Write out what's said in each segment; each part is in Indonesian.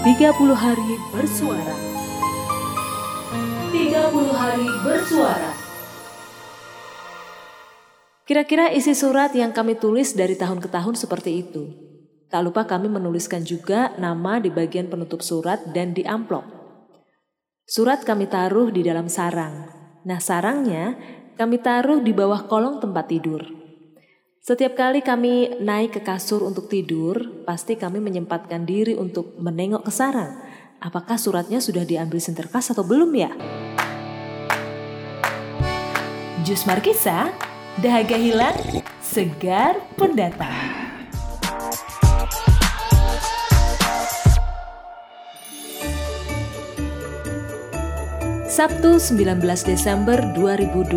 30 hari bersuara. 30 hari bersuara. Kira-kira isi surat yang kami tulis dari tahun ke tahun seperti itu. Tak lupa kami menuliskan juga nama di bagian penutup surat dan di amplop. Surat kami taruh di dalam sarang. Nah sarangnya kami taruh di bawah kolong tempat tidur. Setiap kali kami naik ke kasur untuk tidur, pasti kami menyempatkan diri untuk menengok ke sarang. Apakah suratnya sudah diambil sinterkas atau belum ya? Jus Markisa, dahaga hilang, segar pendatang. Sabtu 19 Desember 2020.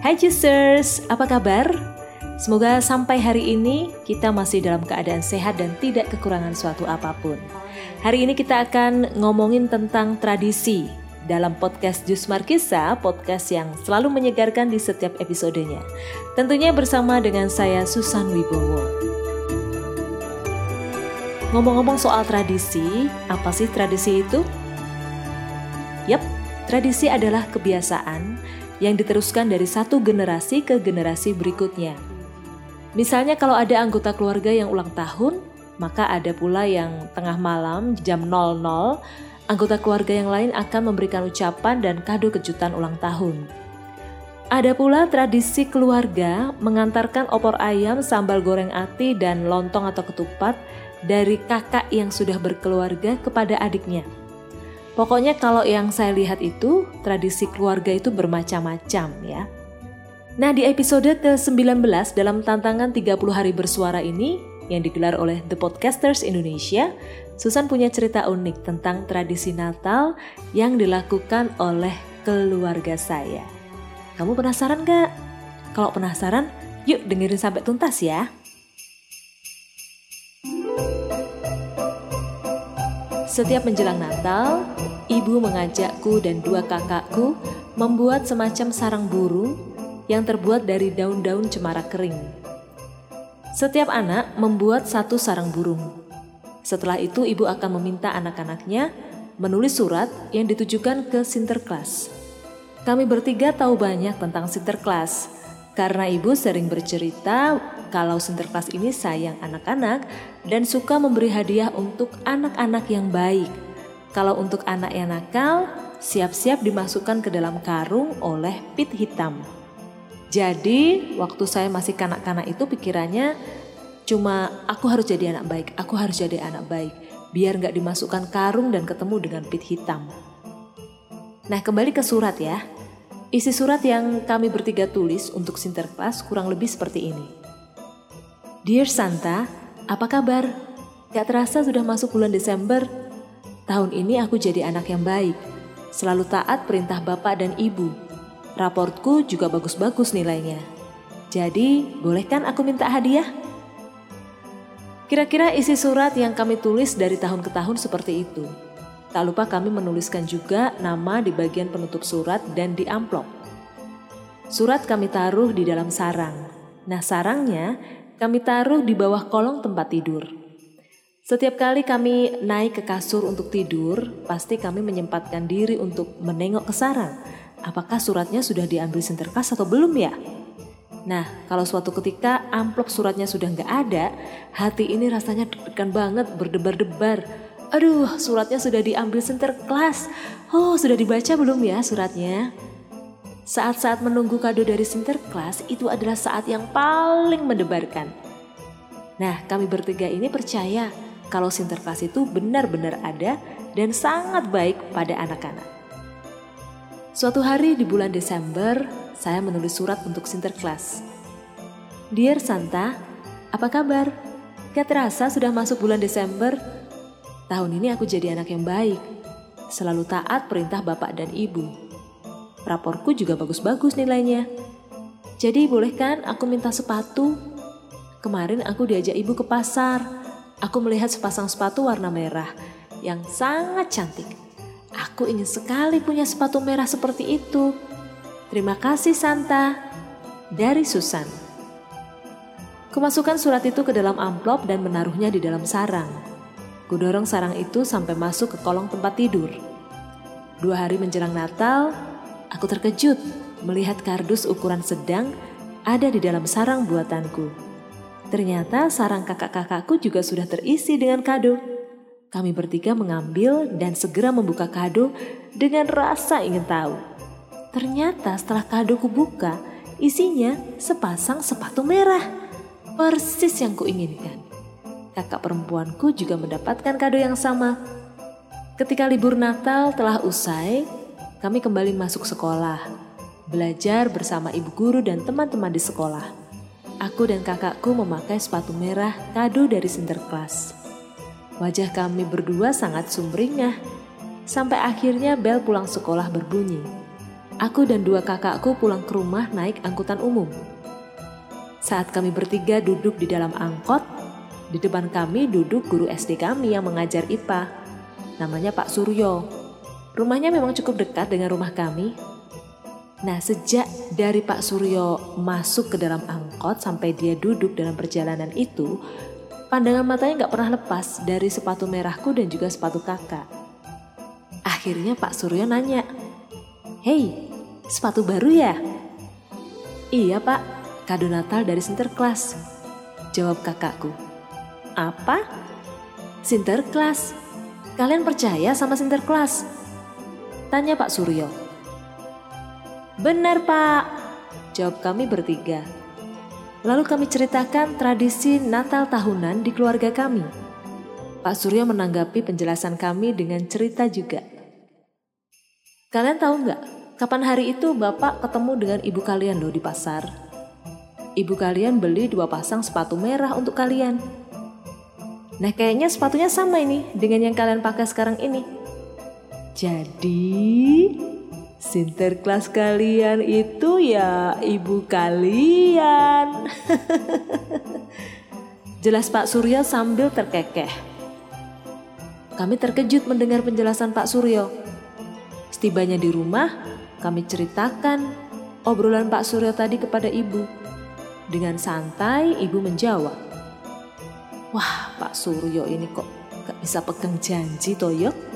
Hai Justers, apa kabar? Semoga sampai hari ini kita masih dalam keadaan sehat dan tidak kekurangan suatu apa pun. Hari ini kita akan ngomongin tentang tradisi dalam podcast Jus Markisa, podcast yang selalu menyegarkan di setiap episodenya. Tentunya bersama dengan saya Susan Wibowo. Ngomong-ngomong soal tradisi, apa sih tradisi itu? Yap, tradisi adalah kebiasaan yang diteruskan dari satu generasi ke generasi berikutnya. Misalnya kalau ada anggota keluarga yang ulang tahun, maka ada pula yang tengah malam jam 00, anggota keluarga yang lain akan memberikan ucapan dan kado kejutan ulang tahun. Ada pula tradisi keluarga mengantarkan opor ayam, sambal goreng ati, dan lontong atau ketupat dari kakak yang sudah berkeluarga kepada adiknya. Pokoknya kalau yang saya lihat itu tradisi keluarga itu bermacam-macam ya. Nah di episode ke-19 dalam tantangan 30 hari bersuara ini yang digelar oleh The Podcasters Indonesia, Susan punya cerita unik tentang tradisi Natal yang dilakukan oleh keluarga saya. Kamu penasaran gak? Kalau penasaran, yuk dengerin sampai tuntas ya. Setiap menjelang Natal, ibu mengajakku dan dua kakakku membuat semacam sarang burung yang terbuat dari daun-daun cemara kering. Setiap anak membuat satu sarang burung. Setelah itu ibu akan meminta anak-anaknya menulis surat yang ditujukan ke Sinterklas. Kami bertiga tahu banyak tentang Sinterklas karena ibu sering bercerita kalau Sinterklas ini sayang anak-anak dan suka memberi hadiah untuk anak-anak yang baik. Kalau untuk anak yang nakal, siap-siap dimasukkan ke dalam karung oleh pit hitam. Jadi, waktu saya masih kanak-kanak itu pikirannya cuma aku harus jadi anak baik, aku harus jadi anak baik, biar nggak dimasukkan karung dan ketemu dengan pit hitam. Nah, kembali ke surat ya. Isi surat yang kami bertiga tulis untuk Sinterklas kurang lebih seperti ini. Dear Santa, apa kabar? Gak terasa sudah masuk bulan Desember. Tahun ini aku jadi anak yang baik, selalu taat perintah bapak dan ibu. Raportku juga bagus-bagus nilainya. Jadi, bolehkan aku minta hadiah? Kira-kira isi surat yang kami tulis dari tahun ke tahun seperti itu. Tak lupa kami menuliskan juga nama di bagian penutup surat dan di amplop. Surat kami taruh di dalam sarang. Nah sarangnya kami taruh di bawah kolong tempat tidur. Setiap kali kami naik ke kasur untuk tidur, pasti kami menyempatkan diri untuk menengok ke sarang. Apakah suratnya sudah diambil sinterkas atau belum ya? Nah, kalau suatu ketika amplop suratnya sudah nggak ada, hati ini rasanya deg-degan banget, berdebar-debar Aduh, suratnya sudah diambil Sinterklas. Oh, sudah dibaca belum ya suratnya? Saat-saat menunggu kado dari Sinterklas itu adalah saat yang paling mendebarkan. Nah, kami bertiga ini percaya kalau Sinterklas itu benar-benar ada dan sangat baik pada anak-anak. Suatu hari di bulan Desember, saya menulis surat untuk Sinterklas. Dear Santa, apa kabar? Gak terasa sudah masuk bulan Desember, Tahun ini aku jadi anak yang baik, selalu taat perintah bapak dan ibu. Raporku juga bagus-bagus nilainya. Jadi bolehkan aku minta sepatu? Kemarin aku diajak ibu ke pasar. Aku melihat sepasang sepatu warna merah yang sangat cantik. Aku ingin sekali punya sepatu merah seperti itu. Terima kasih Santa. Dari Susan. Kumasukkan surat itu ke dalam amplop dan menaruhnya di dalam sarang. Kudorong sarang itu sampai masuk ke kolong tempat tidur. Dua hari menjelang Natal, aku terkejut melihat kardus ukuran sedang ada di dalam sarang buatanku. Ternyata sarang kakak-kakakku juga sudah terisi dengan kado. Kami bertiga mengambil dan segera membuka kado dengan rasa ingin tahu. Ternyata setelah kado kubuka, isinya sepasang sepatu merah. Persis yang kuinginkan. Kakak perempuanku juga mendapatkan kado yang sama. Ketika libur Natal telah usai, kami kembali masuk sekolah. Belajar bersama ibu guru dan teman-teman di sekolah. Aku dan kakakku memakai sepatu merah kado dari Sinterklas. Wajah kami berdua sangat sumringah. Sampai akhirnya bel pulang sekolah berbunyi. Aku dan dua kakakku pulang ke rumah naik angkutan umum. Saat kami bertiga duduk di dalam angkot, di depan kami duduk guru SD kami yang mengajar IPA. Namanya Pak Suryo. Rumahnya memang cukup dekat dengan rumah kami. Nah, sejak dari Pak Suryo masuk ke dalam angkot sampai dia duduk dalam perjalanan itu, pandangan matanya nggak pernah lepas dari sepatu merahku dan juga sepatu kakak. Akhirnya Pak Suryo nanya, Hei, sepatu baru ya? Iya pak, kado Natal dari Sinterklas. Jawab kakakku. Apa? Sinterklas. Kalian percaya sama Sinterklas? Tanya Pak Suryo. Benar pak, jawab kami bertiga. Lalu kami ceritakan tradisi Natal tahunan di keluarga kami. Pak Suryo menanggapi penjelasan kami dengan cerita juga. Kalian tahu nggak Kapan hari itu bapak ketemu dengan ibu kalian loh di pasar? Ibu kalian beli dua pasang sepatu merah untuk kalian. Nah kayaknya sepatunya sama ini dengan yang kalian pakai sekarang ini. Jadi Sinterklas kalian itu ya ibu kalian. Jelas Pak Suryo sambil terkekeh. Kami terkejut mendengar penjelasan Pak Suryo. Setibanya di rumah, kami ceritakan obrolan Pak Suryo tadi kepada ibu. Dengan santai ibu menjawab. Wah Pak Suryo ini kok gak bisa pegang janji toyo.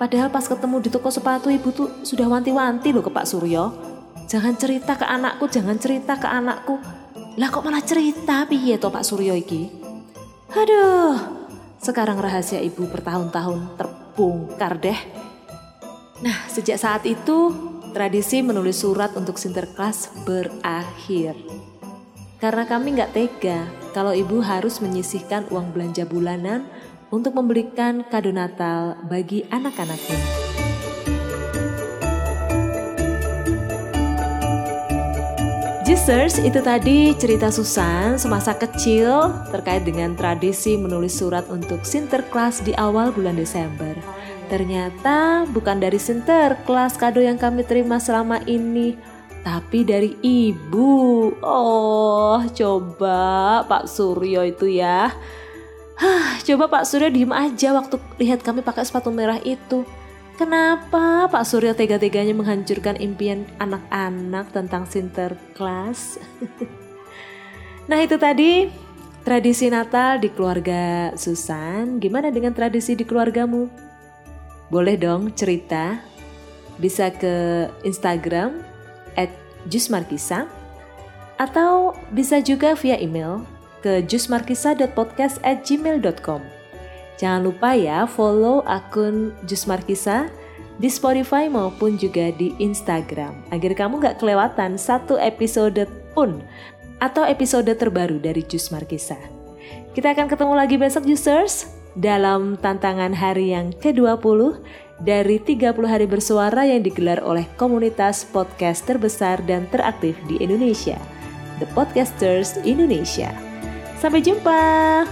Padahal pas ketemu di toko sepatu ibu tuh sudah wanti-wanti loh ke Pak Suryo. Jangan cerita ke anakku, jangan cerita ke anakku. Lah kok malah cerita piye toh Pak Suryo iki? Aduh, sekarang rahasia ibu bertahun-tahun terbongkar deh. Nah, sejak saat itu tradisi menulis surat untuk Sinterklas berakhir. Karena kami nggak tega kalau ibu harus menyisihkan uang belanja bulanan untuk membelikan kado Natal bagi anak-anaknya. Jisers, itu tadi cerita Susan semasa kecil terkait dengan tradisi menulis surat untuk Sinterklas di awal bulan Desember. Ternyata bukan dari Sinterklas kado yang kami terima selama ini, tapi dari ibu. Oh, coba Pak Suryo itu ya. Hah, coba Pak Suryo diem aja waktu lihat kami pakai sepatu merah itu. Kenapa Pak Suryo tega-teganya menghancurkan impian anak-anak tentang Sinterklas? nah itu tadi tradisi Natal di keluarga Susan. Gimana dengan tradisi di keluargamu? Boleh dong cerita. Bisa ke Instagram at jusmarkisa atau bisa juga via email ke jusmarkisa.podcast at gmail.com. Jangan lupa ya follow akun Jusmarkisa di Spotify maupun juga di Instagram agar kamu gak kelewatan satu episode pun atau episode terbaru dari Jus Markisa. Kita akan ketemu lagi besok Jusers dalam tantangan hari yang ke-20 dari 30 hari bersuara yang digelar oleh komunitas podcast terbesar dan teraktif di Indonesia, The Podcasters Indonesia. Sampai jumpa.